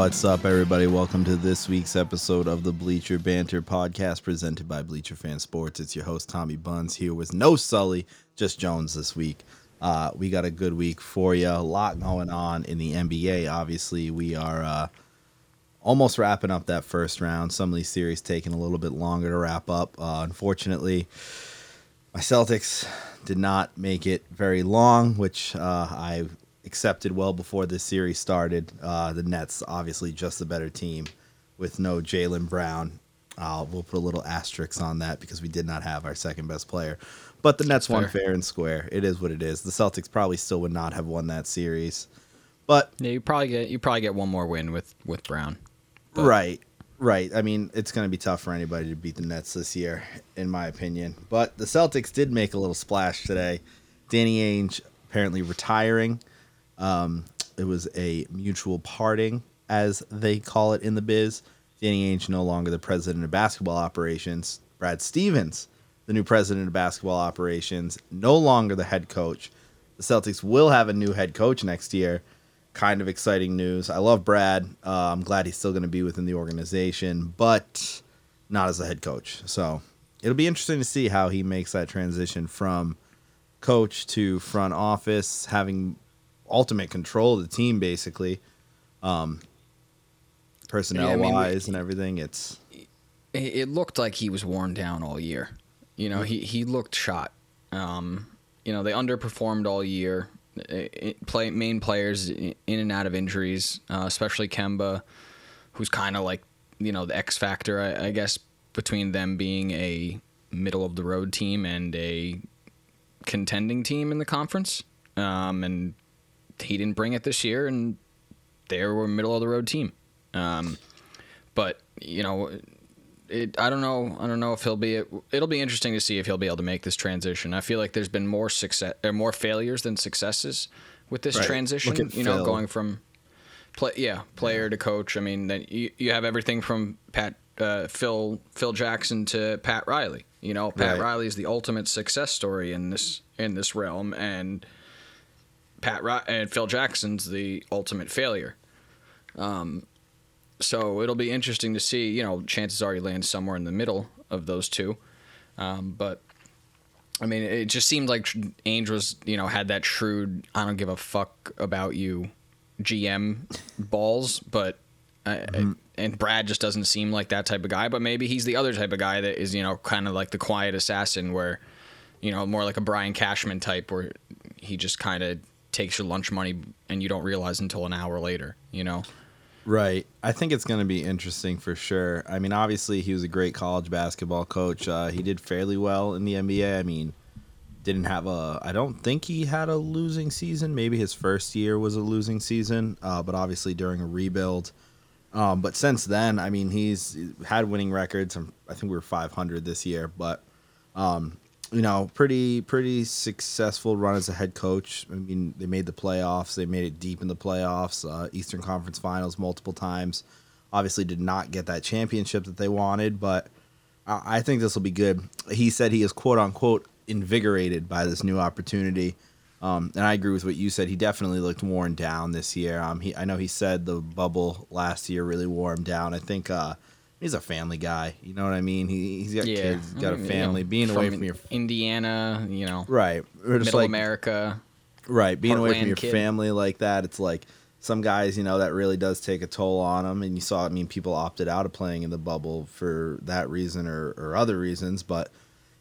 What's up, everybody? Welcome to this week's episode of the Bleacher Banter podcast presented by Bleacher Fan Sports. It's your host, Tommy Buns, here with no Sully, just Jones this week. Uh, we got a good week for you. A lot going on in the NBA. Obviously, we are uh, almost wrapping up that first round. Some of these series taking a little bit longer to wrap up. Uh, unfortunately, my Celtics did not make it very long, which uh, I accepted well before this series started. Uh, the Nets, obviously, just the better team with no Jaylen Brown. Uh, we'll put a little asterisk on that because we did not have our second best player. But the Nets won fair and square. It is what it is. The Celtics probably still would not have won that series. But yeah, you probably get you probably get one more win with with Brown. But. Right. Right. I mean, it's going to be tough for anybody to beat the Nets this year, in my opinion. But the Celtics did make a little splash today. Danny Ainge apparently retiring. Um, it was a mutual parting, as they call it in the biz. Danny Ainge no longer the president of basketball operations. Brad Stevens, the new president of basketball operations, no longer the head coach. The Celtics will have a new head coach next year. Kind of exciting news. I love Brad. Uh, I'm glad he's still going to be within the organization, but not as a head coach. So it'll be interesting to see how he makes that transition from coach to front office, having ultimate control of the team basically. Um personnel I mean, wise and everything it's it looked like he was worn down all year. You know he he looked shot. Um you know they underperformed all year. It, play main players in and out of injuries uh, especially Kemba who's kind of like you know the X factor I, I guess between them being a middle of the road team and a contending team in the conference. Um, and he didn't bring it this year, and they were a middle of the road team. Um, but you know, it, I don't know. I don't know if he'll be. It'll be interesting to see if he'll be able to make this transition. I feel like there's been more success or more failures than successes with this right. transition. You know, Phil. going from play, yeah, player yeah. to coach. I mean, then you, you have everything from Pat, uh, Phil, Phil Jackson to Pat Riley. You know, Pat right. Riley is the ultimate success story in this in this realm, and Pat and Phil Jackson's the ultimate failure. Um, so it'll be interesting to see. You know, chances are he lands somewhere in the middle of those two. Um, but I mean, it just seemed like Ainge was, you know, had that shrewd, I don't give a fuck about you GM balls, but. mm-hmm. and Brad just doesn't seem like that type of guy, but maybe he's the other type of guy that is, you know, kind of like the quiet assassin where, you know, more like a Brian Cashman type where he just kind of takes your lunch money and you don't realize until an hour later, you know? Right. I think it's going to be interesting for sure. I mean, obviously, he was a great college basketball coach. Uh, he did fairly well in the NBA. I mean, didn't have a, I don't think he had a losing season. Maybe his first year was a losing season, uh, but obviously during a rebuild. Um, but since then, I mean, he's had winning records. I think we were 500 this year, but um, you know, pretty pretty successful run as a head coach. I mean, they made the playoffs. They made it deep in the playoffs, uh, Eastern Conference Finals multiple times. Obviously, did not get that championship that they wanted, but I, I think this will be good. He said he is quote unquote invigorated by this new opportunity. Um, and I agree with what you said. He definitely looked worn down this year. Um, he, I know he said the bubble last year really wore him down. I think uh, he's a family guy. You know what I mean? He he's got yeah. kids, he's got a family. You know, being away from your Indiana, you know, right, middle like, America, right, being away from your kid. family like that. It's like some guys, you know, that really does take a toll on them. And you saw, I mean, people opted out of playing in the bubble for that reason or or other reasons, but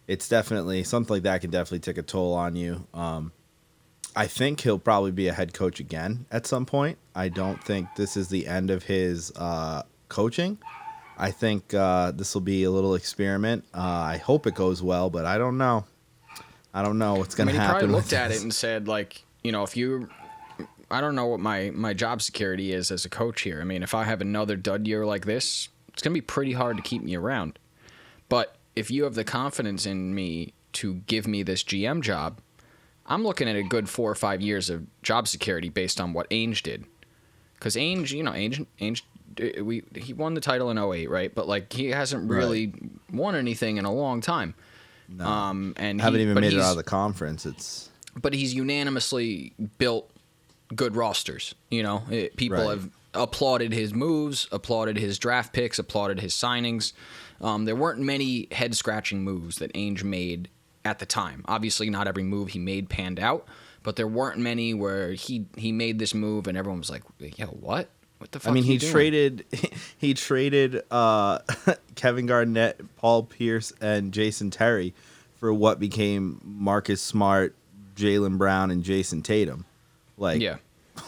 it's definitely something like that can definitely take a toll on you. Um, I think he'll probably be a head coach again at some point. I don't think this is the end of his uh, coaching. I think uh, this will be a little experiment. Uh, I hope it goes well, but I don't know. I don't know what's going to happen. He probably looked at it and said, like, you know, if you, I don't know what my my job security is as a coach here. I mean, if I have another dud year like this, it's going to be pretty hard to keep me around. But if you have the confidence in me to give me this GM job, I'm looking at a good four or five years of job security based on what Ainge did. Because Ainge, you know, Ainge, Ainge we he won the title in 08, right? But like he hasn't really right. won anything in a long time. No. Um, and haven't he, even made it out of the conference. It's but he's unanimously built good rosters. You know, it, people right. have applauded his moves, applauded his draft picks, applauded his signings. Um, there weren't many head scratching moves that Ainge made at the time. Obviously, not every move he made panned out, but there weren't many where he he made this move and everyone was like, "Yeah, what? What the fuck?" I mean, he doing?" traded he traded uh, Kevin Garnett, Paul Pierce, and Jason Terry for what became Marcus Smart, Jaylen Brown, and Jayson Tatum. Like, Yeah,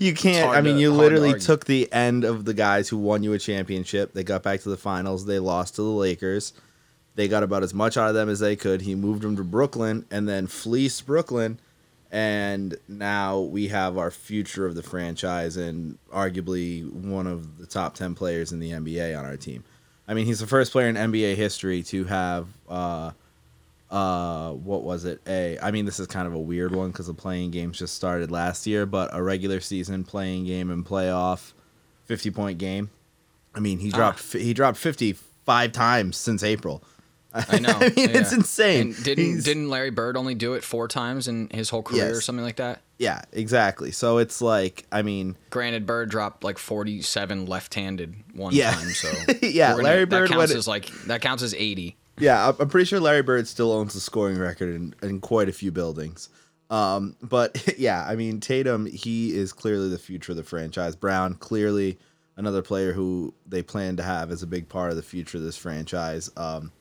you can't. I mean, to- you hard to literally took the end of the guys who won you a championship. They got back to the finals. They lost to the Lakers. They got about as much out of them as they could. He moved them to Brooklyn and then fleeced Brooklyn. And now we have our future of the franchise and arguably one of the top 10 players in the NBA on our team. I mean, he's the first player in NBA history to have uh, uh what was it? A i mean this is kind of a weird one because the play-in games just started last year but a regular season play-in game and playoff 50 point game. I mean he dropped fi he dropped 55 times since april I know. i mean it's insane And didn't He's- didn't Larry Bird only do it four times in his whole career or something like that? yeah exactly so it's like i mean Granted, Bird dropped like forty-seven left-handed one Yeah. time, so Yeah, gonna- Larry that Bird counts as like that counts as eighty. Yeah, I'm- I'm pretty sure Larry Bird still owns the scoring record in, in quite a few buildings. Um, but yeah, I mean Tatum, he is clearly the future of the franchise. Brown, clearly another player who they plan to have as a big part of the future of this franchise. Um,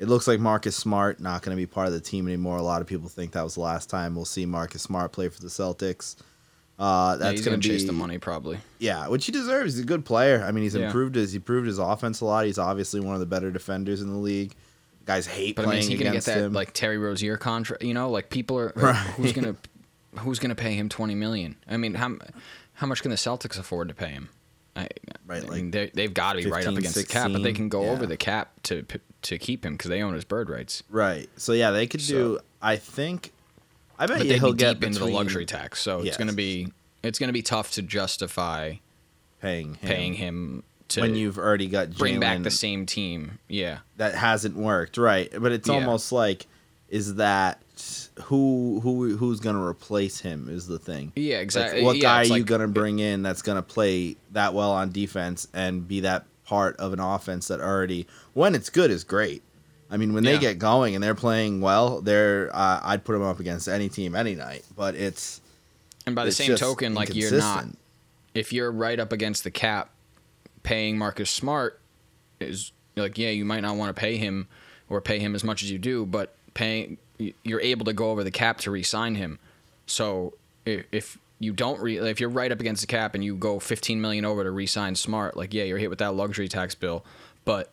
it looks like Marcus Smart not going to be part of the team anymore. A lot of people think that was the last time we'll see Marcus Smart play for the Celtics. Uh, that's he's going to chase the money probably. yeah, which he deserves. He's a good player. I mean, he's Yeah. improved his he improved his offense a lot. He's obviously one of the better defenders in the league. Guys hate But I mean, playing is he gonna get against that him. like Terry Rozier contract? You know, like people are Right. who's gonna who's gonna pay him twenty million? I mean, how how much can the Celtics afford to pay him? I, Right, I like mean, they, they've got to be right up 15, against the cap, but they can go yeah. over the cap to to keep him because they own his bird rights. right. So yeah, they could do. I think. I bet you he'll get deep into the luxury tax, so Yes. it's gonna be it's gonna be tough to justify paying him, paying him to when you've already got bring back the same team. Yeah, that hasn't worked. Right, but it's Yeah. almost like is that who who who's gonna replace him is the thing. yeah, Like, exactly. what yeah, guy are it's you like- gonna bring in that's gonna play that well on defense and be that part of an offense that already, when it's good, is great. I mean, when they Yeah. get going and they're playing well, they're uh, I'd put them up against any team any night. But it's And by the same token, like you're not if you're right up against the cap, paying Marcus Smart is like yeah, you might not want to pay him or pay him as much as you do, but paying you're able to go over the cap to re-sign him. So if, if you don't re, if you're right up against the cap and you go 15 million over to re-sign Smart, like yeah, you're hit with that luxury tax bill, but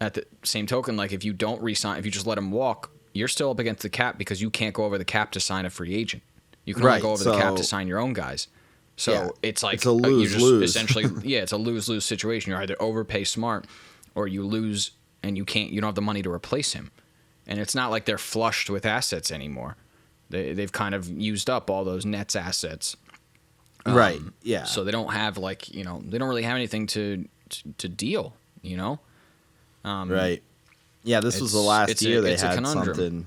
at the same token, like if you don't re-sign, if you just let him walk, you're still up against the cap because you can't go over the cap to sign a free agent. You can Right, only go over the cap to sign your own guys. So Yeah, it's like it's a uh, you just lose-lose. essentially, yeah, it's a lose lose situation. You're either overpay Smart, or you lose and you can't, you don't have the money to replace him. And it's not like they're flushed with assets anymore. They they've kind of used up all those Nets assets. Right. Yeah. Um, So they don't have like you know they don't really have anything to to, to deal. You know. Um, Right. Yeah, this was the last it's a- year they had something.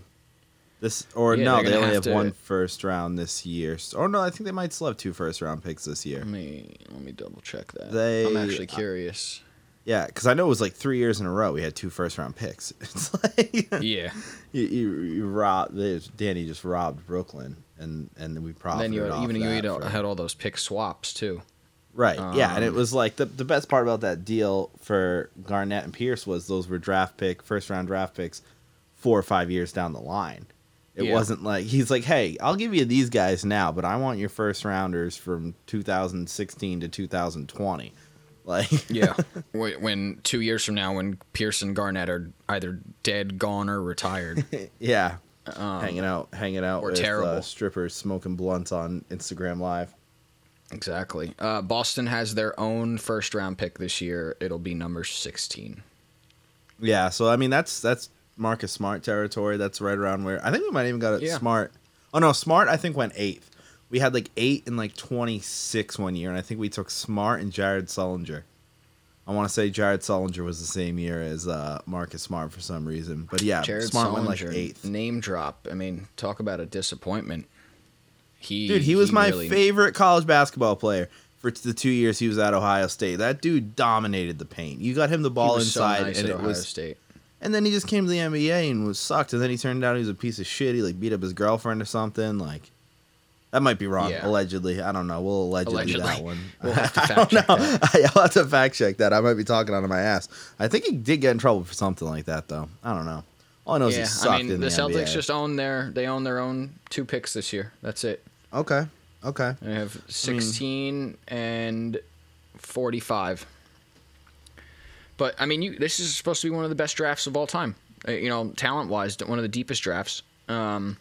This or Yeah, no, they only have have to- one first round this year. Or no, I think they might still have two first round picks this year. Let me let me double check that. They- I'm actually curious. Yeah, because I know it was like three years in a row we had two first round picks. It's like Yeah. you, you, you robbed. Danny just robbed Brooklyn, and and then we profited then you had, even you had, for- had all those pick swaps too. Right. yeah, and it Um, was like the the best part about that deal for Garnett and Pierce was those were draft pick, first round draft picks, four or five years down the line. It Yeah. wasn't like he's like, hey, I'll give you these guys now, but I want your first rounders from 2016 to 2020. Like, Yeah. when, when two years from now, when Pierce and Garnett are either dead, gone, or retired. yeah, hanging out, hanging out or with Uh, strippers smoking blunts on Instagram Live. exactly. Uh, Boston has their own first round pick this year. It'll be number 16. Yeah, so I mean that's that's Marcus Smart territory. That's right around where I think we might even got it Yeah. Smart. Oh no, Smart I think went eighth. We had like eight and like twenty six one year, and I think we took Smart and Jared Sullinger. I want to say Jared Sullinger was the same year as uh, Marcus Smart for some reason, but yeah, Jared Smart went like eighth. Name drop. I mean, talk about a disappointment. He Dude, he was my really- favorite college basketball player. for the two years he was at Ohio State. That dude dominated the paint. You got him the ball inside, so nice and it Ohio was. State. And then he just came to the NBA and was sucked. And then he turned out he was a piece of shit. He like beat up his girlfriend or something. Like that might be wrong. Yeah. Allegedly, I don't know. We'll allegedly, that one. We'll have to I don't know. I'll have to fact check that. I might be talking out of my ass. I think he did get in trouble for something like that though. I don't know. All I know is he Yeah, sucked I mean in the, the, Celtics NBA. just own their they own their own two picks this year. That's it. okay. Okay. They have 16 and 45. But I mean, you this is supposed to be one of the best drafts of all time. Uh, you know, talent wise, one of the deepest drafts. Um,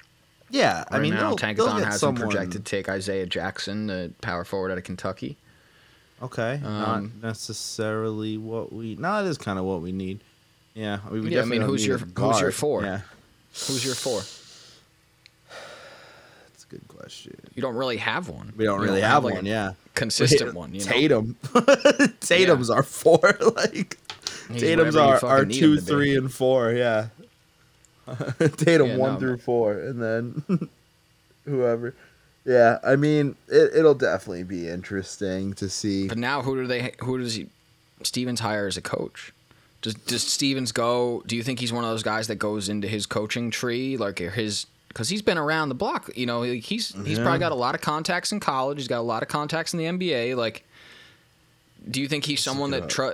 Yeah, I mean, now, Tankathon has someone. him projected to take Isaiah Jackson, the power forward out of Kentucky. Okay, Um, not necessarily what we. No, it is kind of what we need. Yeah, I mean, we Yeah, I mean, who's your- who's your four? Yeah, Who's your four? that's a good question. You don't really have one. We don't really have like, one. Yeah, consistent one. You know? Tatum. Tatum's our four. like He's Tatum's our, our two, three, and four. Yeah. Tatum Yeah, one no, through but- four, and then whoever. Yeah, I mean, it, it'll definitely be interesting to see. But now, who do they? Who does he? Stevens hire as a coach? Does Does Stevens go? Do you think he's one of those guys that goes into his coaching tree, like his? Because he's been around the block. You know, like, he's he's Yeah. probably got a lot of contacts in college. He's got a lot of contacts in the NBA. Like, do you think he's someone that tr-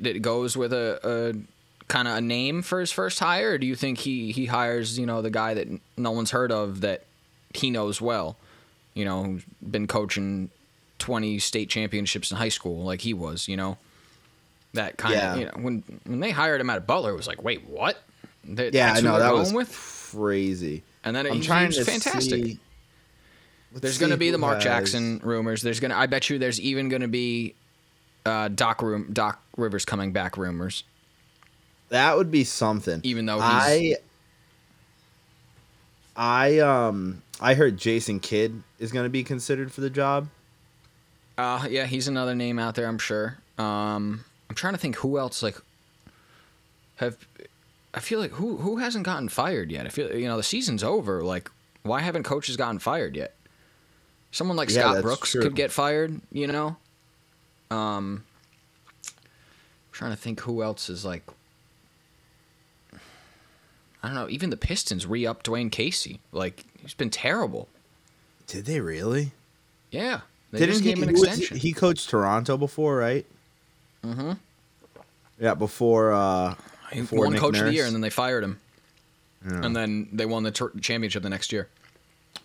that goes with a, a kind of a name for his first hire, or do you think he he hires you know the guy that no one's heard of that he knows well? You know, who's been coaching 20 state championships in high school like he was, you know. That kind Yeah. of, you know, when when they hired him out of Butler, it was like, "Wait, what?" That- yeah, I know that was with. crazy. And then I'm he, trying he to was fantastic. see- There's going to be the Mark has- Jackson rumors. There's going to I bet you there's even going to be uh, Doc room Doc Rivers coming back rumors. That would be something. Even though I he's- I um I heard Jason Kidd is going to be considered for the job. Uh, yeah, he's another name out there, I'm sure. Um, I'm trying to think who else like have I feel like who who hasn't gotten fired yet? I feel you know the season's over. Like, why haven't coaches gotten fired yet? Someone like Yeah, Scott Brooks true. could get fired. You know. Um, I'm trying to think who else is like. I don't know. Even the Pistons re-up Dwane Casey. Like he's been terrible. Did they really? Yeah, they Didn't just he? him an who was extension. he, he coached Toronto before, right? mm-hmm. Yeah, before. uh before won Nick coach of the year, and then they fired him, Yeah. and then they won the tur championship the next year.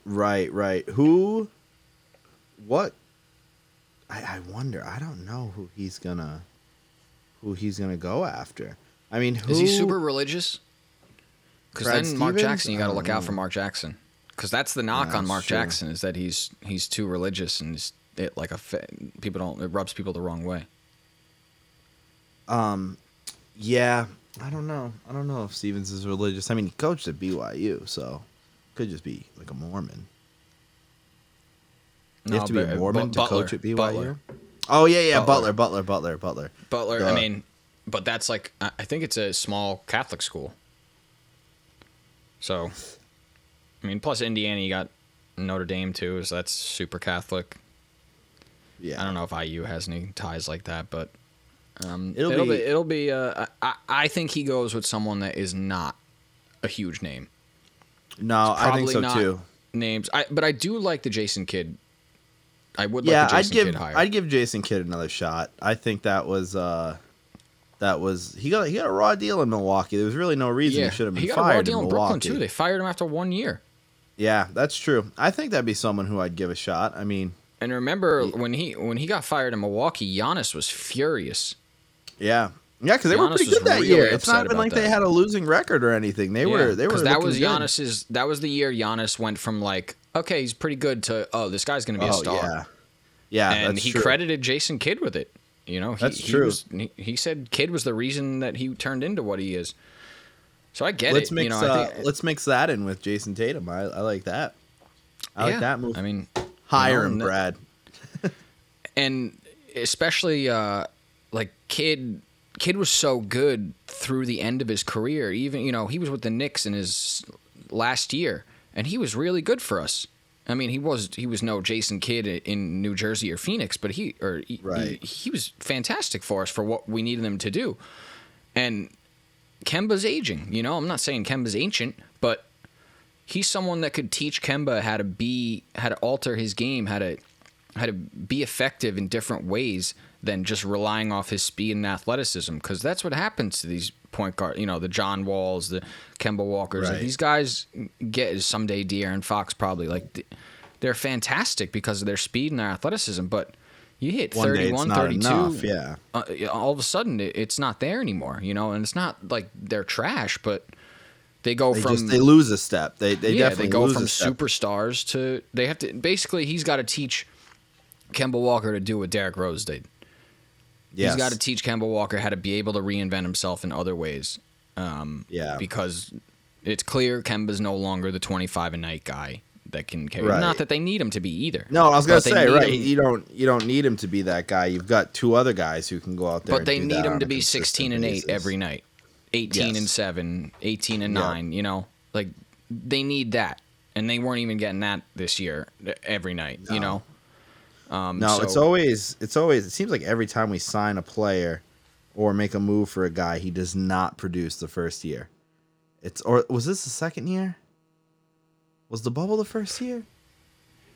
Right, right. Who? What? I, I wonder. I don't know who he's gonna, who he's gonna go after. I mean, who? Is he super religious? Because then Mark Jackson, you got to look out for Mark Jackson. Because that's the knock Yeah, on Mark true. Jackson is that he's he's too religious and he's it like a people don't it rubs people the wrong way. Um, yeah. I don't know. I don't know if Stevens is religious. I mean, he coached at BYU, so could just be like a Mormon. You have to be a Mormon but to Butler- coach at BYU. Butler. Oh yeah, yeah. Butler. Butler, Butler, Butler, Butler. Duh. I mean, but that's like I think it's a small Catholic school. So, I mean, plus Indiana, you got Notre Dame too, so that's super Catholic. Yeah. I don't know if IU has any ties like that, but um, It'll it'll, be- be, it'll be. Uh, I I think he goes with someone that is not a huge name. No, I think so too. Names, I but I do like the Jason Kidd. I would yeah, like the I'd give. I'd give Jason Kidd another shot. I think that was uh that was he got he got a raw deal in Milwaukee. There was really no reason yeah, he should have been he got a fired raw deal in in Brooklyn too. They fired him after one year. Yeah, that's true. I think that'd be someone who I'd give a shot. I mean, And remember when he when he got fired in Milwaukee, Giannis was furious. yeah. Yeah, because they were pretty good that really year. It's not even like they had a losing record or anything. They were they were because that was good. Giannis's. That was the year Giannis went from like, okay, he's pretty good to oh, this guy's going to be a Oh star. yeah, yeah. and he true. credited Jason Kidd with it. You know, he, That's he true. was- he, he said Kidd was the reason that he turned into what he is. So I get Let's it. mix you know, uh, I think, let's mix that in with Jayson Tatum. I, I like that. I like that move. I mean, Hire him, Brad. and especially uh, like Kidd. Kidd was so good through the end of his career. Even you know he was with the Knicks in his last year, and he was really good for us. I mean, he was he was no Jason Kidd in New Jersey or Phoenix, but he or he, Right. he, he was fantastic for us for what we needed him to do. And Kemba's aging. You know, I'm not saying Kemba's ancient, but he's someone that could teach Kemba how to be, how to alter his game, how to how to be effective in different ways than just relying off his speed and athleticism. Because that's what happens to these point guard. You know, the John Walls, the Kemba Walkers. Right. Like, these guys get someday De'Aaron Fox probably like they're fantastic because of their speed and their athleticism, but. You hit One day it's 31, not 32 enough, yeah. uh, all of a sudden it, it's not there anymore, you know, and it's not like they're trash, but they go They from just they lose a step. They they yeah, definitely they go lose from a step. superstars to they have to basically he's got to teach Kemba Walker to do what Derrick Rose did. Yes. He's got to teach Kemba Walker how to be able to reinvent himself in other ways. Um, Yeah. because it's clear Kemba's no longer the 25 a night guy that can carry. Right. Not that they need him to be either. No, I was gonna say right. him- You don't you don't need him to be that guy. You've got two other guys who can go out there. But they need him to be 16 and 8 basis. every night. 18 and 7, 18 and Yeah. 9, you know? Like they need that. And they weren't even getting that this year every night, you know? Um, No, it's always it's always it seems like every time we sign a player or make a move for a guy, he does not produce the first year. It's or was this the second year? Was the bubble the first year?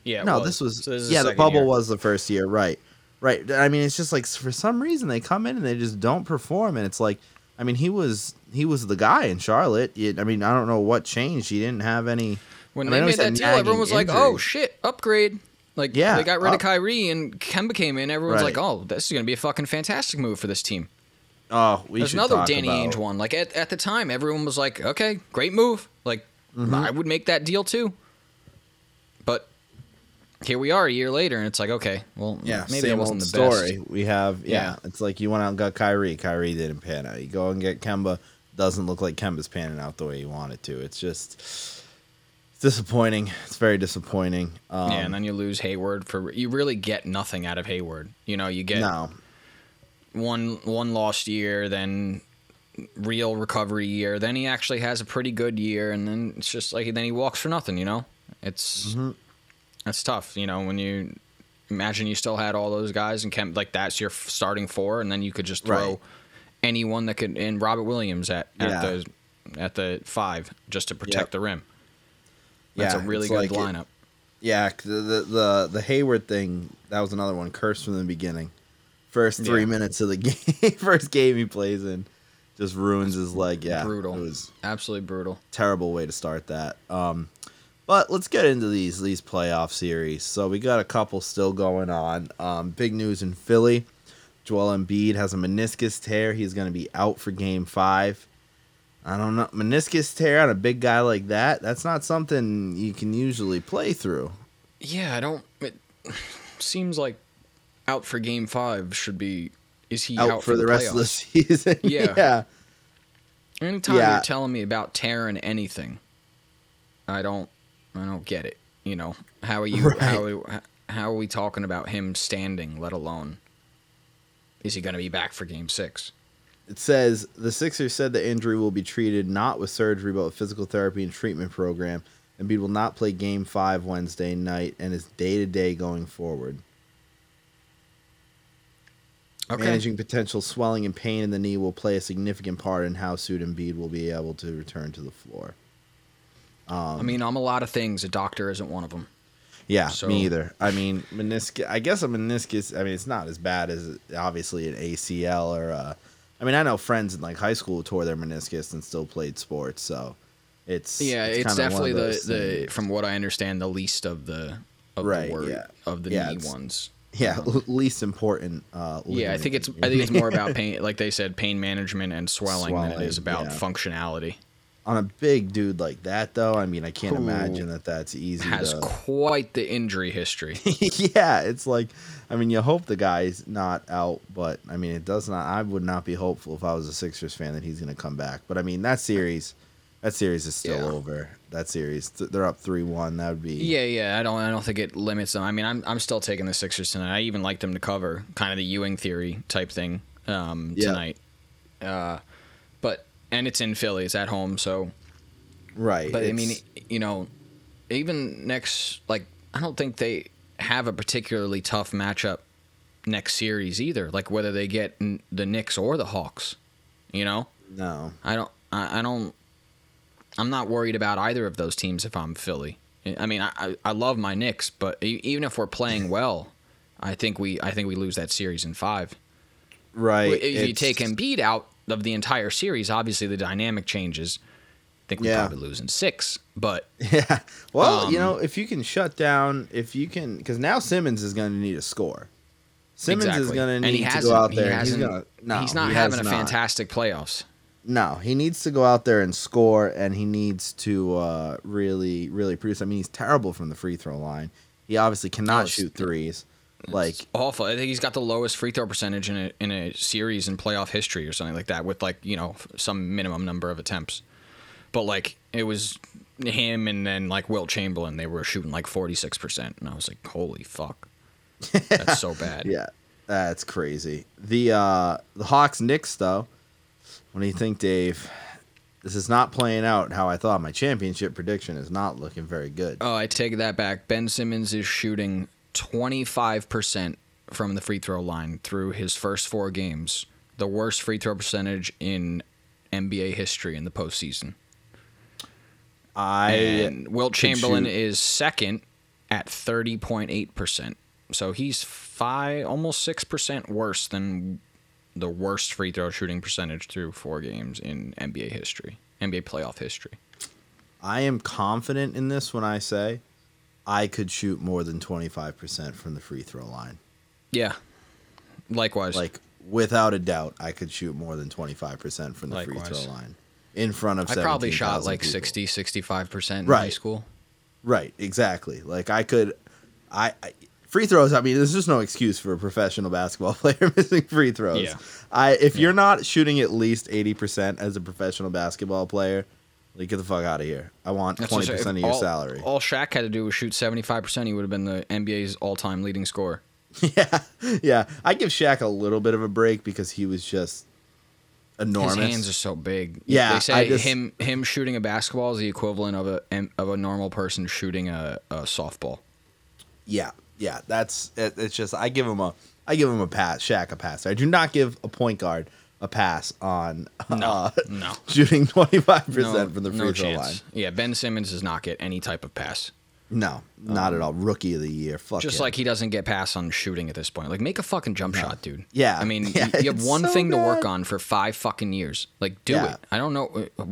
Yeah, no, was. this was So is yeah. The second bubble year. was the first year, right? Right. I mean, it's just like for some reason they come in and they just don't perform, and it's like, I mean, he was he was the guy in Charlotte. It, I mean, I don't know what changed. He didn't have any. When I they mean, know made that deal, everyone was like, "Oh shit, upgrade!" Like, Yeah, they got rid of up. Kyrie and Kemba came in. Everyone's Right. like, "Oh, this is gonna be a fucking fantastic move for this team." Oh, we There's another Danny about, Ainge one. Like at, at the time, everyone was like, "Okay, great move." Mm-hmm. I would make that deal too. But here we are a year later, and it's like, okay, well, Yeah, maybe that wasn't the best. story. We have yeah, Yeah. It's like you went out and got Kyrie. Kyrie didn't pan out. You go and get Kemba. Doesn't look like Kemba's panning out the way you want it to. It's just it's disappointing. It's very disappointing. Um, yeah, and then you lose Hayward for you really get nothing out of Hayward. You know, you get no, one one lost year, then real recovery year, then he actually has a pretty good year, and then it's just like then he walks for nothing. You know, it's Mm-hmm. that's tough. You know, when you imagine you still had all those guys and Kemp, like that's your starting four, and then you could just throw Right. anyone that could and Robert Williams at at Yeah. the at the five just to protect Yep. the rim. That's Yeah, a really good like it- lineup. Yeah, the, the the the Hayward thing that was another one cursed from the beginning. First three Yeah. minutes of the game, first game he plays in, just ruins his leg. Yeah, brutal. It was Absolutely brutal. terrible way to start that. Um, but let's get into these these playoff series. So we got a couple still going on. Um, big news in Philly. Joel Embiid has a meniscus tear. He's going to be out for Game Five. I don't know meniscus tear on a big guy like that. That's not something you can usually play through. Yeah, I don't. It seems like out for Game Five should be. Is he out, out, for, the, rest of the season. Yeah. yeah. Anytime Yeah. you're telling me about tearing anything, I don't. I don't get it. You know how are you? Right. How are, how are we talking about him standing? Let alone is he going to be back for Game Six? It says the Sixers said the injury will be treated not with surgery but with physical therapy and treatment program. Embiid will not play Game Five Wednesday night and is day to day going forward. Okay. Managing potential swelling and pain in the knee will play a significant part in how soon Embiid will be able to return to the floor. I mean, I'm a lot of things. A doctor isn't one of them. Yeah, So- me either. I mean, meniscus. I guess a meniscus. I mean, it's not as bad as obviously an ACL or. Uh, I mean, I know friends in like high school who tore their meniscus and still played sports, so it's Yeah, it's, of definitely the, the from what I understand the least of the of Right, the word yeah. of the Yeah, knee ones. Yeah least important. Uh, Yeah, I think it's I think it's more about pain, like they said, pain management and swelling, than it Swelling, is about yeah. functionality. on a big dude like that though. I mean, I can't Who imagine that that's easy. Has to... quite the injury history. yeah, it's like, I mean, you hope the guy's not out, but I mean, it does not. I would not be hopeful if I was a Sixers fan that he's going to come back. But I mean, that series, that series is still Yeah. over. That series, they're up three one. That would be Yeah, yeah. I don't. I don't think it limits them. I mean, I'm. I'm still taking the Sixers tonight. I even like them to cover, kind of the Ewing theory type thing um, Yeah. tonight. Uh, but and it's in Philly. It's at home, so. right. But I mean, you know, even next like I don't think they have a particularly tough matchup next series either. Like whether they get the Knicks or the Hawks, you know. No. I don't. I, I don't. I'm not worried about either of those teams if I'm Philly. I mean, I, I, love my Knicks, but even if we're playing well, I think we I think we lose that series in five. Right. If you take Embiid out of the entire series, obviously the dynamic changes. I think we Yeah. probably lose in six, but Yeah. Well, you Um, know, if you can shut down, if you can, because now Simmons is going to need a score. Simmons is going to need to go out there. and he's to. No, he's not he having a not. fantastic playoffs. No, he needs to go out there and score, and he needs to uh, really, really produce. I mean, he's terrible from the free throw line. He obviously cannot shoot threes. Like, It's awful. I think he's got the lowest free throw percentage in a in a series in playoff history or something like that, with like you know some minimum number of attempts. But like it was him and then like Wilt Chamberlain, they were shooting like forty six percent, and I was like, holy fuck, that's so bad. yeah, that's crazy. The uh, the Hawks Knicks though. What do you think, Dave? This is not playing out how I thought. My championship prediction is not looking very good. Oh, I take that back. Ben Simmons is shooting 25% from the free throw line through his first four games. The worst free throw percentage in NBA history in the postseason. I And Wilt Chamberlain shoot- is second at 30.8%. So he's five, almost 6% worse than the worst free throw shooting percentage through four games in NBA history, NBA playoff history. I am confident in this when I say I could shoot more than 25% from the free throw line. Yeah. Likewise. Like without a doubt, I could shoot more than 25% from the free throw line in front of I probably shot like people. 60, 65% in high school. Right, exactly. Like I could I, I free throws, I mean, there's just no excuse for a professional basketball player missing free throws. Yeah. I if you're not shooting at least 80% as a professional basketball player, like get the fuck out of here. I want That's 20% what I'm of your all, salary. All Shaq had to do was shoot 75%. He would have been the NBA's all time leading scorer. yeah. Yeah. I give Shaq a little bit of a break because he was just enormous. His hands are so big. Yeah, they say just- him him shooting a basketball is the equivalent of a of a normal person shooting a, a softball. Yeah, yeah, that's it, it's just I give him a I give him a pass, Shaq a pass. I do not give a point guard a pass on No, uh, no. shooting twenty five No, percent from the free no throw chance. line. Yeah, Ben Simmons does not get any type of pass. No, not at all. Rookie of the year. Fuck Um, Just him. like he doesn't get pass on shooting at this point. Like make a fucking jump shot, dude. Yeah. I mean, Yeah, you, have one so thing to work on for five fucking years. Like do Yeah. it. I don't know uh,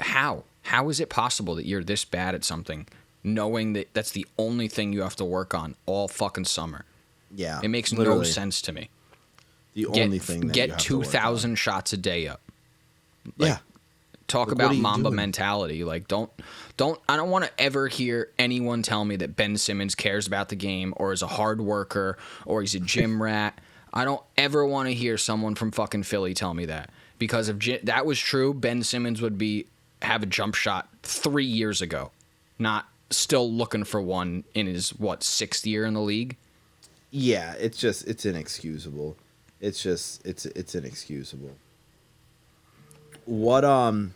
how. How is it possible that you're this bad at something, knowing that that's the only thing you have to work on all fucking summer? yeah, It makes no sense to me. The Get only thing that get have to two work on. thousand shots a day up. yeah, Talk Like, about Mamba doing? mentality. Like don't don't I don't want to ever hear anyone tell me that Ben Simmons cares about the game or is a hard worker or he's a gym rat. I don't ever want to hear someone from fucking Philly tell me that because if that was true, Ben Simmons would be have a jump shot 3 years ago. Not still looking for one in his what, 6th year in the league. yeah. It's just it's inexcusable. It's just it's it's inexcusable. What um,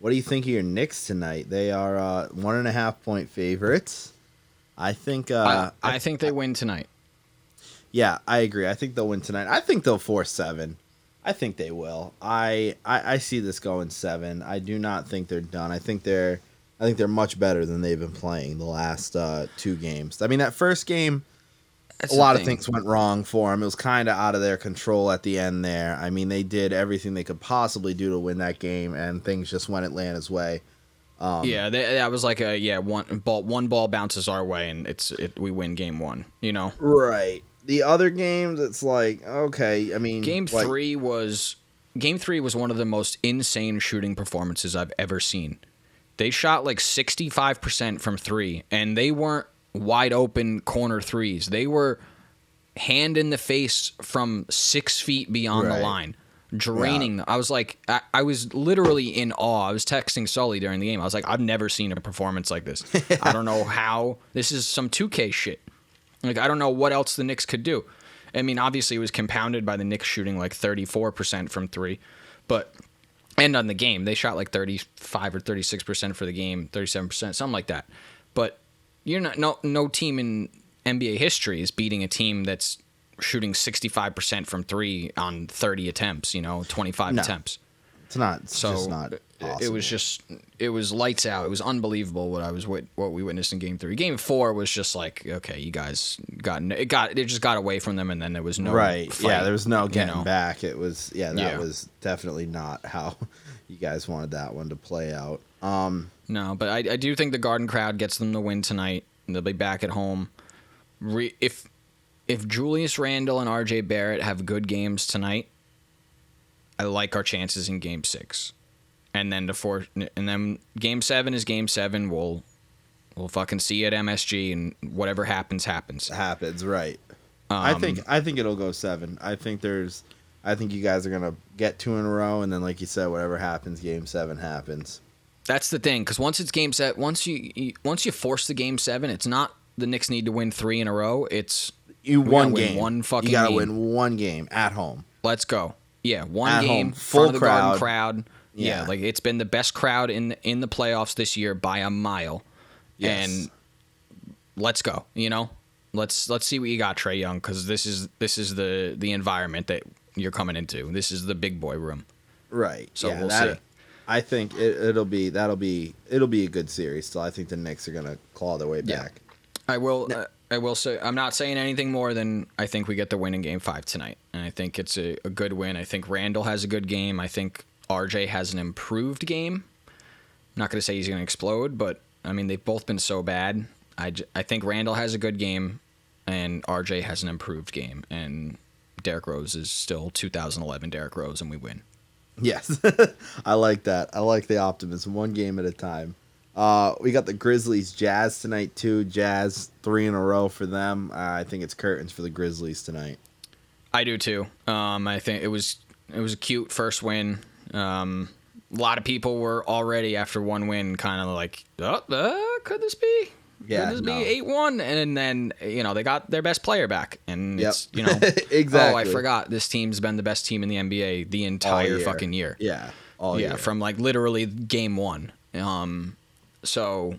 what do you think of your Knicks tonight? They are uh, one and a half point favorites. I think. Uh, I, I think they win tonight. Yeah, I agree. I think they'll win tonight. I think they'll force seven. I think they will. I, I I see this going seven. I do not think they're done. I think they're I think they're much better than they've been playing the last uh, two games. I mean, that first game, That's a lot of things went wrong for them. It was kind of out of their control at the end there. I mean, they did everything they could possibly do to win that game, and things just went Atlanta's way. Um, yeah, they, that was like a yeah one ball one ball bounces our way and it's it, we win game one. You know, Right. The other games, it's like okay. I mean, game like- three was game three was one of the most insane shooting performances I've ever seen. They shot like sixty five percent from three, and they weren't wide open corner threes. They were hand in the face from six feet beyond Right. the line, draining. them. I was like, I, I was literally in awe. I was texting Sully during the game. I was like, I've never seen a performance like this. I don't know how. This is some 2K shit. Like, I don't know what else the Knicks could do. I mean, obviously, it was compounded by the Knicks shooting like 34% from three, but. And on the game, they shot like 35 or 36% for the game, 37%, something like that. But you're not no no team in NBA history is beating a team that's shooting 65% from 3 on 30 attempts, you know, 25 No. attempts. It's not. It's So just not. it- it was just it was lights out. It was unbelievable what I was what we witnessed in game 3. Game 4 was just like, okay, you guys got it got it just got away from them and then there was no right. fight, yeah, there was no you getting know? back. It was. Yeah, that Yeah. was definitely not how you guys wanted that one to play out. Um. No, but I, I do think the Garden crowd gets them the win tonight. and They'll be back at home. Re, if if Julius Randle and RJ Barrett have good games tonight, I like our chances in Game Six, and then the four, and then Game Seven is Game Seven. We'll we'll fucking see you at MSG, and whatever happens, happens. happens right. I Um, think I think it'll go seven. I think there's. I think you guys are gonna get two in a row, and then like you said, whatever happens, game seven happens. That's the thing, because once it's game set, once you, you once you force the game seven, it's not the Knicks need to win three in a row. It's You one game. one fucking You gotta game. win one game at home. Let's go. Yeah, one At game, home, full crowd. crowd. Yeah. Yeah. like it's been the best crowd in in the playoffs this year by a mile. Yes. And let's go. You know, let's let's see what you got, Trae Young, because this is this is the the environment that you're coming into. This is the big boy room. Right. So yeah, we'll that- see. I think it, it'll be that'll be it'll be a good series. Still, I think the Knicks are gonna claw their way Yeah. back. I will. Uh, I will say I'm not saying anything more than I think we get the win in Game Five tonight, and I think it's a, a good win. I think Randle has a good game. I think RJ has an improved game. I'm not going to say he's going to explode, but I mean they've both been so bad. I, think Randle has a good game, and RJ has an improved game, and Derrick Rose is still 2011 Derrick Rose, and we win. Yes, I like that. I like the optimism. One game at a time. Uh, we got the Grizzlies Jazz tonight too. Jazz three in a row for them. Uh, I think it's curtains for the Grizzlies tonight. I do too. Um, I think it was it was a cute first win. Um, a lot of people were already after one win, kind of like, oh, uh, could this be? Yeah, could this no. be eight one? And then you know they got their best player back, and Yep. it's you know, Exactly. Oh, I forgot this team's been the best team in the NBA the entire year. fucking year. Yeah, all yeah, year. from like literally game one. Um, so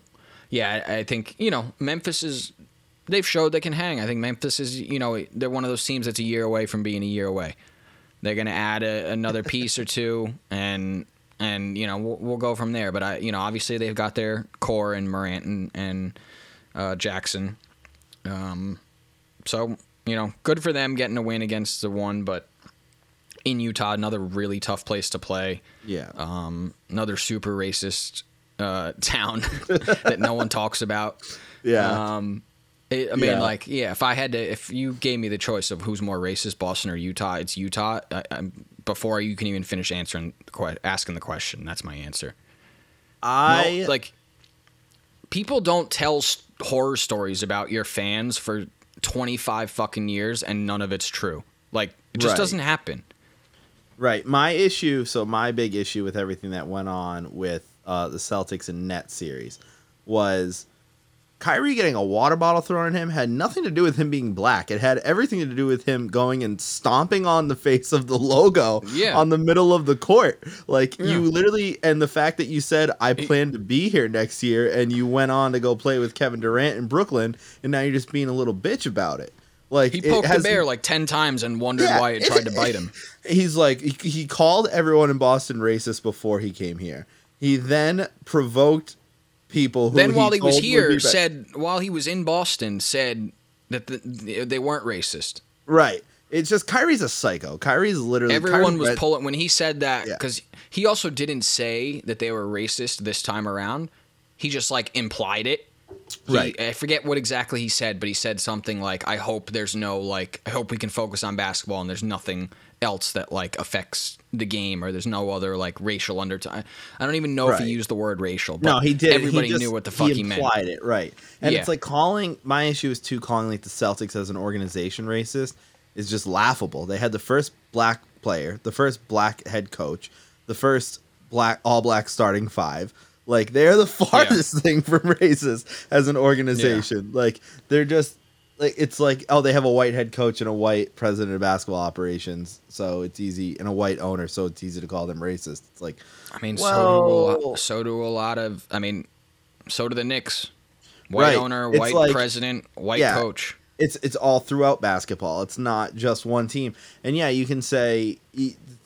yeah, I, I think you know Memphis is. They've showed they can hang. I think Memphis is, you know, they're one of those teams that's a year away from being a year away. They're gonna add a, another piece or two, and and you know we'll, we'll go from there. But I, you know, obviously they've got their core and Morant and, and uh, Jackson. Um, so you know, good for them getting a win against the one, but in Utah, another really tough place to play yeah. um, another super racist uh, town that no one talks about. yeah. Um, it, I mean, Yeah. like, yeah, if I had to, if you gave me the choice of who's more racist, Boston or Utah, it's Utah. I, I'm, before you can even finish answering, the que- asking the question, that's my answer. I no, like, people don't tell horror stories about your fans for 25 fucking years and none of it's true. Like, it just Right. doesn't happen. Right. My issue, so my big issue with everything that went on with uh, the Celtics and Net series was Kyrie getting a water bottle thrown at him had nothing to do with him being black. It had everything to do with him going and stomping on the face of the logo Yeah. on the middle of the court. Like Yeah. you literally and the fact that you said I plan to be here next year and you went on to go play with Kevin Durant in Brooklyn and now you're just being a little bitch about it. Like He poked the bear like 10 times and wondered Yeah. why it tried to bite him. He's like he, he called everyone in Boston racist before he came here. He then provoked people who then while he was here said while he was in Boston said that the, they weren't racist. right. It's just Kyrie's a psycho. Kyrie's literally Everyone Kyrie was pulling when he said that Yeah. because he also didn't say that they were racist this time around. He just like implied it. He- Right. I forget what exactly he said, but he said something like, "I hope there's no like, I hope we can focus on basketball and there's nothing else that like affects the game or there's no other like racial undertone." I don't even know if he used the word racial. But No, he did. Everybody he just, knew what the fuck he, meant. implied it, right? And Yeah. it's like calling. My issue is too calling like the Celtics as an organization racist is just laughable. They had the first black player, the first black head coach, the first black all black starting five. Like they're the farthest thing from racist as an organization. Like they're just like it's like oh they have a white head coach and a white president of basketball operations, so it's easy and a white owner, so it's easy to call them racist. It's like I mean, so do a lot, so do a lot of. I mean, so do the Knicks. white Right. owner, white like- president, white yeah. coach. it's it's all throughout basketball. It's not just one team. And yeah, you can say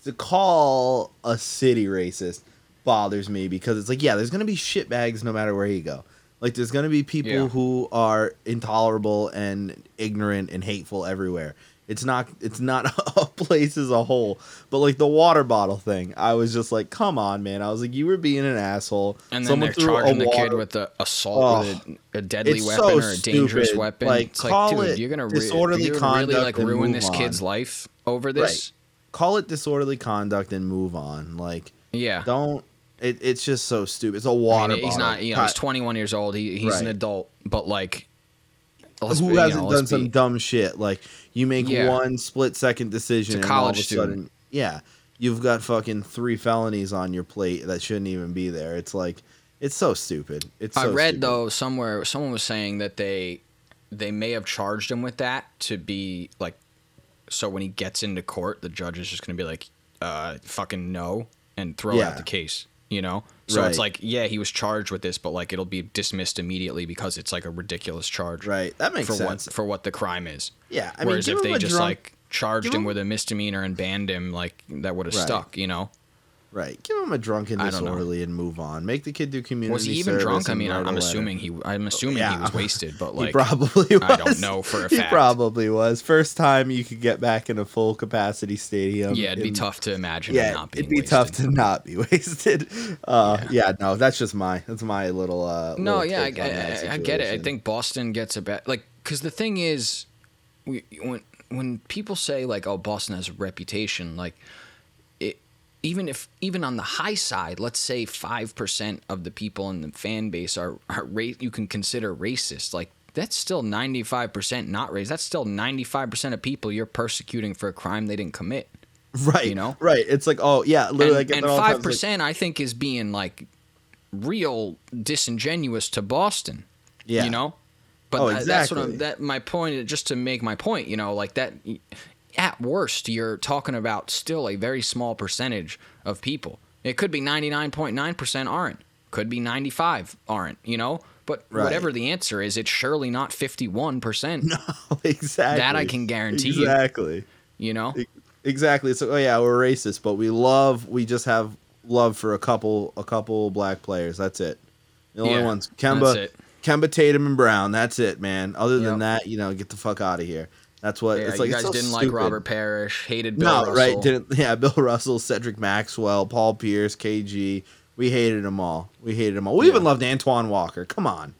to call a city racist bothers me because it's like yeah, there's gonna be shitbags no matter where you go. Like there's gonna be people Yeah. who are intolerable and ignorant and hateful everywhere. It's not it's not a place as a whole. But like the water bottle thing, I was just like, come on, man. I was like, you were being an asshole. And then Someone they're charging the kid with the assault with a, a deadly weapon so or a dangerous stupid. weapon. Like, it's call like, it dude, you're gonna, re- disorderly you're gonna really like and ruin this kid's life over this. call it disorderly conduct and move on. Like Yeah. don't it, it's just so stupid. It's a I water mean, he's bottle. not. You know, he's 21 years old. He, he's an adult, but like, Who be- hasn't know, let's done some be- dumb shit? Like you make Yeah. one split second decision, and all of college a student. sudden, yeah, you've got fucking three felonies on your plate that shouldn't even be there. It's like it's so stupid. It's I read stupid. though somewhere someone was saying that they they may have charged him with that to be like so when he gets into court the judge is just going to be like uh fucking no and throw Yeah. out the case you know so it's like yeah he was charged with this but like it'll be dismissed immediately because it's like a ridiculous charge right. That makes for sense. what for what the crime is yeah, I whereas mean, if they just drunk, like charged him him- with a misdemeanor and banned him like that would have Right. stuck you know right, give him a drunken I don't know. disorderly and move on. Make the kid do community. was he even drunk i mean i'm assuming he i'm assuming Yeah. he was wasted but like he probably was. I don't know for a fact. He probably was. First time you could get back in a full capacity stadium. yeah it'd be tough to imagine him Yeah, not being it'd be wasted. tough to not be wasted. Uh, yeah. no, that's just my that's my little. Uh, No, little yeah, I, take on that I, I get it. I think Boston gets a bad like, because the thing is, we when when people say like, oh, Boston has a reputation, like, even if even on the high side, let's say five percent of the people in the fan base are are ra- you can consider racist, like. That's still 95% not racist. That's still 95% of people you're persecuting for a crime they didn't commit. right, you know? right. It's like, oh yeah, literally. And and that all the five It's like, percent, I think, is being like real disingenuous to Boston. Yeah. you know. But Oh, tha- that's what I'm, that my point. Just to make my point, you know, like that. At worst, you're talking about still a very small percentage of people. It could be 99.9 percent aren't. Could be 95 aren't. You know. But Right. whatever the answer is, it's surely not 51 percent. No, exactly. That I can guarantee you. Exactly. You know. Exactly. So, oh yeah, we're racist, but we love. We just have love for a couple, a couple black players. That's it. The only Yeah, ones, Kemba. Kemba Tatum and Brown. That's it, man. Other than Yep. that, you know, get the fuck out of here. That's what Yeah, it's like. you guys so didn't like. Robert Parrish, hated Bill no, Russell. right? Didn't yeah? Bill Russell, Cedric Maxwell, Paul Pierce, KG. We hated them all. We hated them all. We Yeah. even loved Antoine Walker. Come on.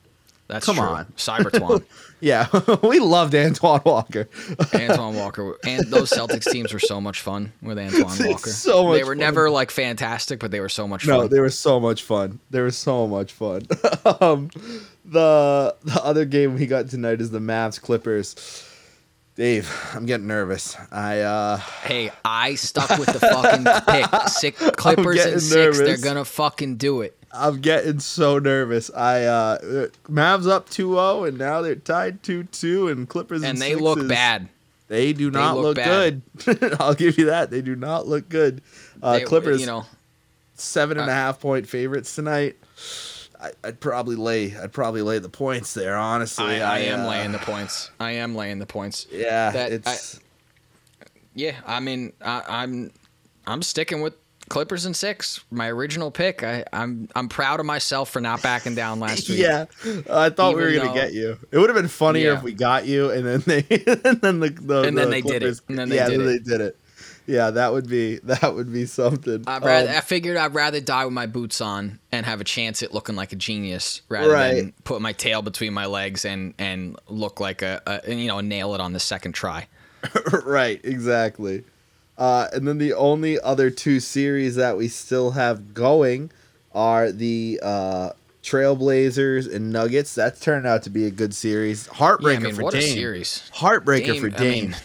That's Come true. on. Cybertwan. Yeah, we loved Antoine Walker. Antoine Walker and those Celtics teams were so much fun with Antoine Walker. So much they were fun. never like fantastic, but they were so much No, fun. they were so much fun. They were so much fun. um, the the other game we got tonight is the Mavs Clippers. Dave, I'm getting nervous. I uh hey, I stuck with the fucking pick. Six Clippers and six. They're gonna fucking do it. I'm getting so nervous. I uh Mavs up 2-0 and now they're tied 2-2 and Clippers And and they look bad. They do They not look look, good. I'll give you that. They do not look good. Uh, They- Clippers you know, seven and a uh, half point favorites tonight. I, I'd probably lay. I'd probably lay the points there. Honestly, I, I am uh, laying the points. I am laying the points. Yeah, that- it's Yeah, I mean, I, I'm I'm sticking with Clippers and six. My original pick. I, I'm I'm proud of myself for not backing down last week. yeah. I thought we were Even gonna though- get you. It would have been funnier Yeah. if we got you, and then they, and then the, the And then the they did it. Clippers- And then they yeah, did then it. they did it. Yeah, that would be that would be something. I'd rather, Um, I figured I'd rather die with my boots on and have a chance at looking like a genius rather Right. than put my tail between my legs and and look like a, a you know nail it on the second try. right, exactly. Uh, and then the only other two series that we still have going are the uh, Trailblazers and Nuggets. That's turned out to be a good series. Heartbreaker yeah, I mean, for what Dame. a series! Heartbreaker Dame, for I mean,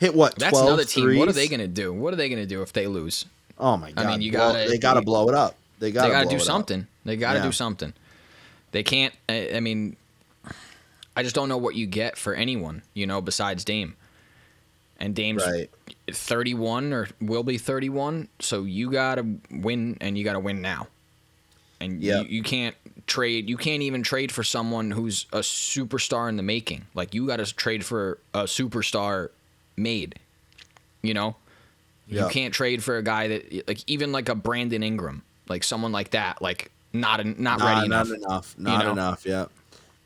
Hit what? That's 12 another team. What are they gonna do? What are they gonna do if they lose? Oh my god! I mean, you gotta- They gotta blow it up. They got to do it up. something. They got to Yeah. do something. They can't. I, I mean, I just don't know what you get for anyone, you know, besides Dame. And Dame's Right. 31 or will be 31, so you got to win and you got to win now. And Yep. you, you can't trade. You can't even trade for someone who's a superstar in the making. Like you got to trade for a superstar made. You know, Yeah. you can't trade for a guy that like even like a Brandon Ingram, like someone like that, like not not Nah, ready not enough. enough. Not know? enough. Yeah.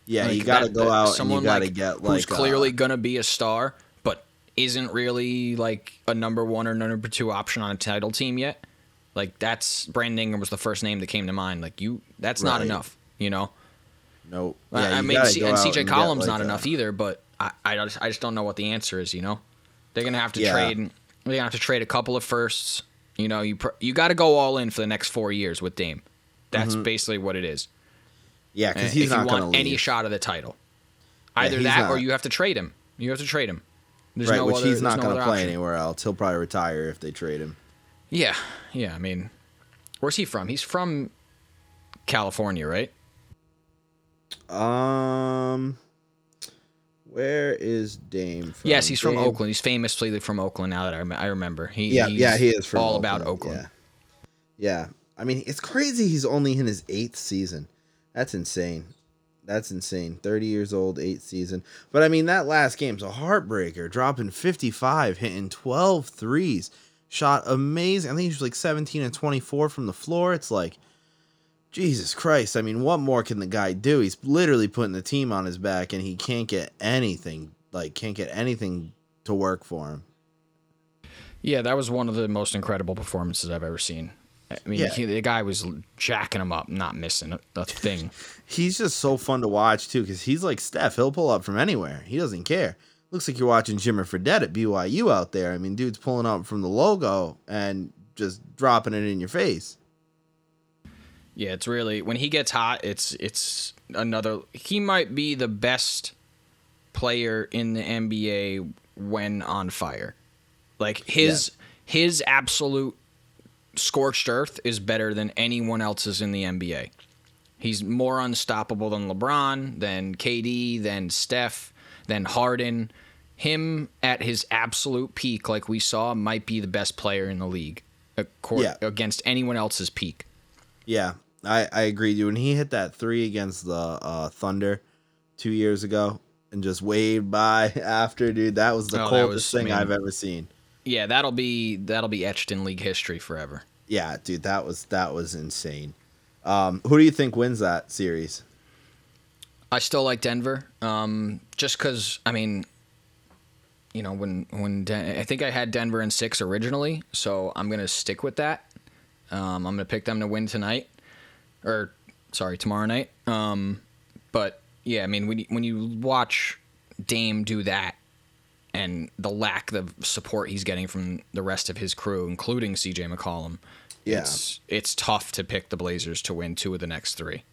Yeah, Like, you got to go out and you got to like- get like who's uh, clearly gonna be a star, but isn't really like a number one or number two option on a title team yet. Like that's Brandon Ingram was the first name that came to mind. Like you, that's not enough. You know, Nope. I- Yeah, I mean, C- and CJ get, Column's like, not a- enough either. But I, I just, I just don't know what the answer is. You know, they're gonna have to Yeah. trade. They're gonna have to trade a couple of firsts. You know, you pr- you got to go all in for the next four years with Dame. That's basically what it is. Yeah, because Mm-hmm. he's if not going to want leave. any shot of the title, either he's that or you have to trade him. You have to trade him. There's right, no which other, he's not no going to play option. anywhere else. He'll probably retire if they trade him. Yeah, yeah. I mean, where's he from? He's from California, right? Um, where is Dame from? yes, he's from Dame- Oakland. He's famously from Oakland. Now that I, rem- I remember, he Yeah, he's yeah, he is from all about Oakland. Yeah. yeah, I mean, it's crazy. He's only in his eighth season. That's insane. That's insane. Thirty years old, eighth season. But I mean, that last game's a heartbreaker. Dropping 55, hitting 12 threes. Shot amazing. I think he was like 17 and 24 from the floor. It's like, Jesus Christ. I mean, what more can the guy do? He's literally putting the team on his back, and he can't get anything. Like, can't get anything to work for him. Yeah, that was one of the most incredible performances I've ever seen. I mean, Yeah. he, the guy was jacking him up, not missing a, a thing. he's just so fun to watch too because he's like Steph. He'll pull up from anywhere. He doesn't care. Looks like you're watching Jimmer Fredette at BYU out there. I mean, dude's pulling up from the logo and just dropping it in your face. Yeah, it's really when he gets hot, it's it's another. He might be the best player in the NBA when on fire. Like his his absolute scorched earth is better than anyone else's in the NBA. He's more unstoppable than LeBron, than KD, than Steph, than Harden. Him at his absolute peak, like we saw, might be the best player in the league acor- Yeah. against anyone else's peak. Yeah, I I agree you. When he hit that three against the uh, Thunder two years ago and just waved by after, dude, that was the Oh, coldest was- thing I mean- I've ever seen. Yeah, that'll be that'll be etched in league history forever. Yeah, dude, that was that was insane. Um, who do you think wins that series? I still like Denver, um, just because I mean, you know, when when Den- I think I had Denver in six originally, so I'm gonna stick with that. Um, I'm gonna pick them to win tonight, or sorry, tomorrow night. Um, but yeah, I mean, when you, when you watch Dame do that, and the lack of support he's getting from the rest of his crew, including CJ McCollum, Yeah. it's it's tough to pick the Blazers to win two of the next three.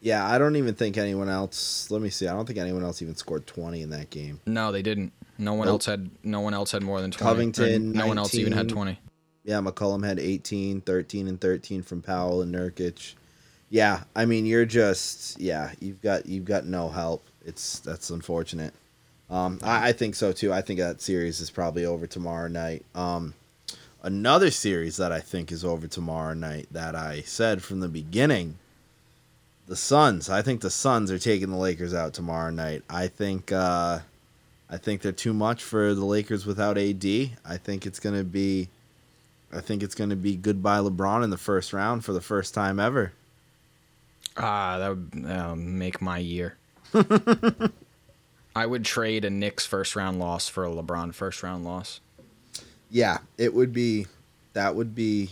Yeah, I don't even think anyone else. Let me see. I don't think anyone else even scored twenty in that game. No, they didn't. No one Nope. else had. No one else had more than twenty. Covington, No one else even had twenty. Yeah, McCollum had 18, 13, and 13 from Powell and Nurkic. Yeah, I mean, you're just yeah, you've got you've got no help. It's that's unfortunate. Um, I, I think so too. I think that series is probably over tomorrow night. Um, another series that I think is over tomorrow night that I said from the beginning. The Suns. I think the Suns are taking the Lakers out tomorrow night. I think uh, I think they're too much for the Lakers without AD. I think it's gonna be I think it's to be goodbye LeBron in the first round for the first time ever. Ah, that would uh, make my year. I would trade a Knicks first round loss for a LeBron first round loss. Yeah, it would be. That would be.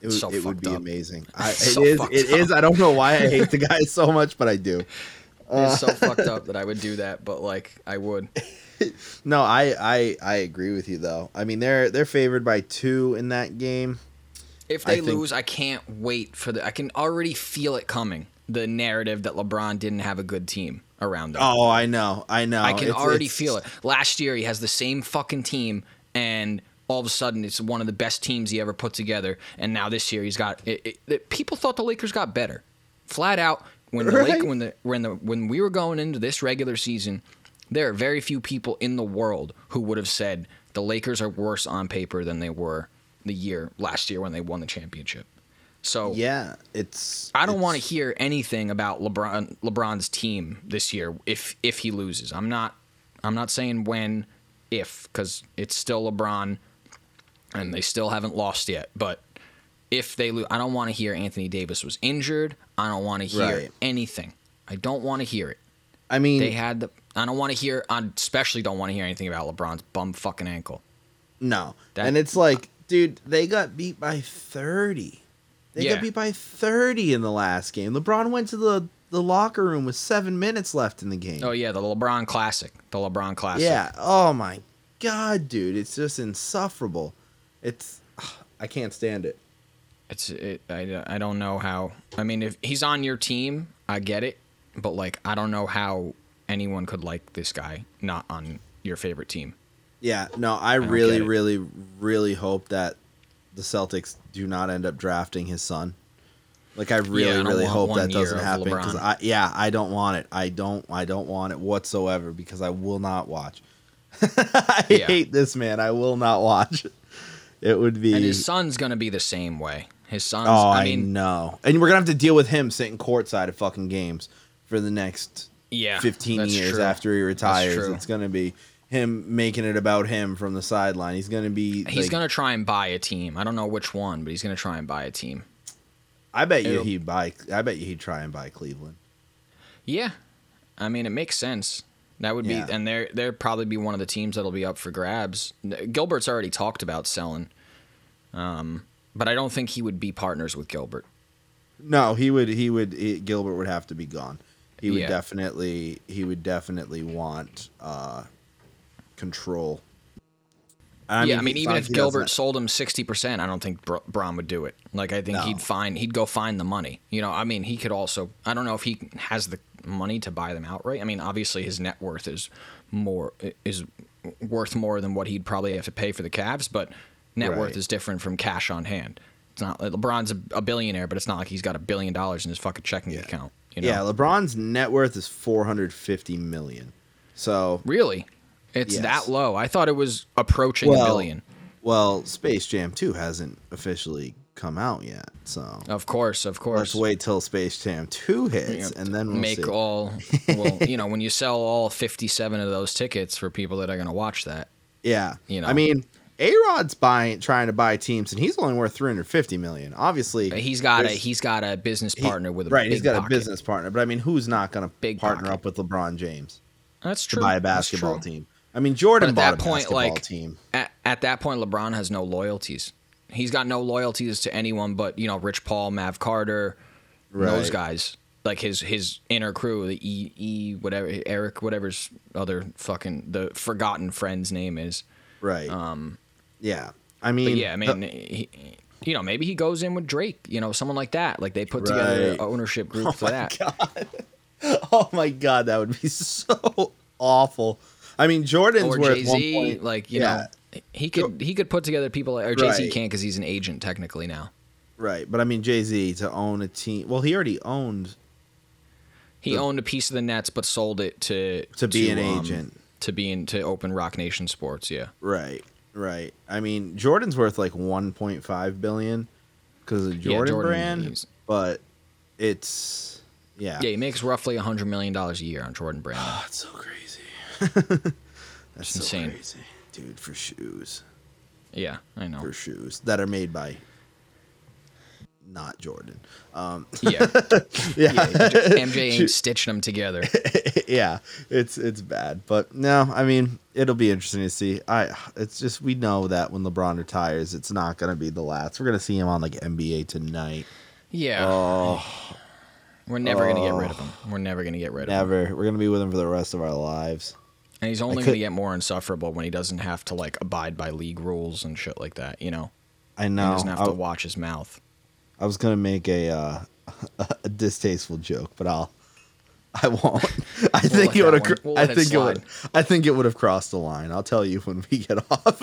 It would, So it would be up. amazing. I, it So is. fucked It is. I don't know why I hate the guy so much, but I do. it's so fucked up that I would do that, but like I would. No, I, I I agree with you though. I mean, they're they're favored by two in that game. If I they think- lose, I can't wait for the. I can already feel it coming. The narrative that LeBron didn't have a good team around him. Oh, I know. I know. I can It's- already it's- feel it. Last year, he has the same fucking team, and all of a sudden, it's one of the best teams he ever put together. And now this year, he's got. It, it, it- people thought the Lakers got better, flat out. When the Right. Lake, when the when the when we were going into this regular season, there are very few people in the world who would have said the Lakers are worse on paper than they were the year last year when they won the championship. So Yeah, it's. I don't want to hear anything about LeBron LeBron's team this year if if he loses. I'm not I'm not saying when if cuz it's still LeBron and they still haven't lost yet, but if they lose, I don't want to hear Anthony Davis was injured. I don't want to hear Right. anything. I don't want to hear it. I mean, They had the I don't want to hear I especially don't want to hear anything about LeBron's bum fucking ankle. no, That- and it's like, dude, they got beat by thirty. They Yeah. got beat by thirty in the last game. LeBron went to the the locker room with seven minutes left in the game. Oh yeah, the LeBron classic. The LeBron classic. Yeah. Oh my god, dude, it's just insufferable. It's I can't stand it. It's it. I, I don't know how. I mean, if he's on your team, I get it, but like I don't know how anyone could like this guy not on your favorite team. Yeah, no, I, don't really, really, really hope that the Celtics do not end up drafting his son. Like I really, I really hope that doesn't happen because I, yeah, I don't want it. I don't, I don't want it whatsoever because I will not watch. I Yeah. hate this man. I will not watch. It would be. And his son's gonna be the same way. His son's. oh, I I, mean, know. And we're gonna have to deal with him sitting courtside at fucking games for the next yeah, 15 years true. after he retires. It's going to be him making it about him from the sideline. He's going to be. He's like- gonna try and buy a team. I don't know which one, but he's gonna try and buy a team. I bet you it'll- he'd buy. I bet you he'd try and buy Cleveland. Yeah, I mean it makes sense. That would be, Yeah. and they're they're probably be one of the teams that'll be up for grabs. Gilbert's already talked about selling, um, but I don't think he would be partners with Gilbert. No, he would. He would. He, Gilbert would have to be gone. He would Yeah. definitely. He would definitely want uh, control. yeah, I mean, even if Gilbert doesn't- sold him sixty percent, I don't think Br- Bron would do it. Like, I think No. he'd find he'd go find the money. You know, I mean, he could also. I don't know if he has the money to buy them outright. I mean, obviously his net worth is more is worth more than what he'd probably have to pay for the Cavs, but net worth is different from cash on hand. It's not like LeBron's a, a billionaire, but it's not like he's got a billion dollars in his fucking checking account. You know? Yeah, LeBron's net worth is four hundred fifty million. So really, it's Yes. that low. I thought it was approaching a billion. Well, Space Jam 2 hasn't officially come out yet, so Of course, of course. let's wait till Space Jam 2 hits, and then we'll make see. all well you know when you sell all 57 of those tickets for people that are going to watch that yeah, you know. I mean, A Rod's buying, trying to buy teams, and he's only worth 350 million. Obviously, he's got a he's got a business he- partner with a right. he's got pocket. a business partner, but I mean, who's not going to partner pocket. up with LeBron James that's to true buy a basketball team? I mean, Jordan But at that a point, like- team. at, at that point lebron has no loyalties he's got no loyalties to anyone but you know rich paul mav carter those guys like his his inner crew the e e whatever eric whatever's other fucking the forgotten friend's name is Right. Um. Yeah. I mean. But yeah, I the- mean, he, you know, maybe he goes in with Drake, you know, someone like that. Like they put together an ownership group for that. God. oh my god, that would be so awful. I mean, Jordan's Or worth Jay one point- like you yeah, know, he could he could put together people. Or Jay Z Right. can't because he's an agent technically now. right. But I mean, Jay Z to own a team. Well, he already owned He The- owned a piece of the Nets, but sold it to to be an um, agent. to be in to open Roc Nation Sports. Yeah, Right. Right. I mean, Jordan's worth like 1.5 billion because of Yeah, Jordan, Jordan, brand, but it's yeah. yeah, he makes roughly a hundred million dollars a year on Jordan Brand. Oh, it's so crazy. That's so insane. crazy, dude. For shoes, yeah, I know. for shoes that are made by not Jordan. Um, Yeah, yeah, yeah. MJ ain't stitching them together. yeah, it's it's bad, but no, I mean it'll be interesting to see. I it's just we know that when LeBron retires, it's not gonna be the last. We're gonna see him on like NBA tonight. Yeah, Oh, we're never gonna get rid of him. We're never gonna get rid of him. never. We're gonna be with him for the rest of our lives. And he's only going to get more insufferable when he doesn't have to like abide by league rules and shit like that. You know, I he know. doesn't have I, to watch his mouth. I was gonna make a uh, a distasteful joke, but I'll. I won't. I think let it would have. we'll I think it would. I think it would have crossed the line. I'll tell you when we get off.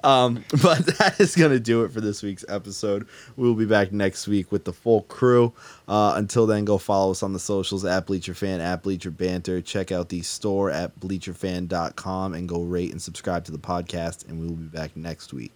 um, but that is gonna do it for this week's episode. We will be back next week with the full crew. Uh, until then, go follow us on the socials at Bleacher Fan at Bleacher Banter. Check out the store at bleacherfan.com and go rate and subscribe to the podcast. And we will be back next week.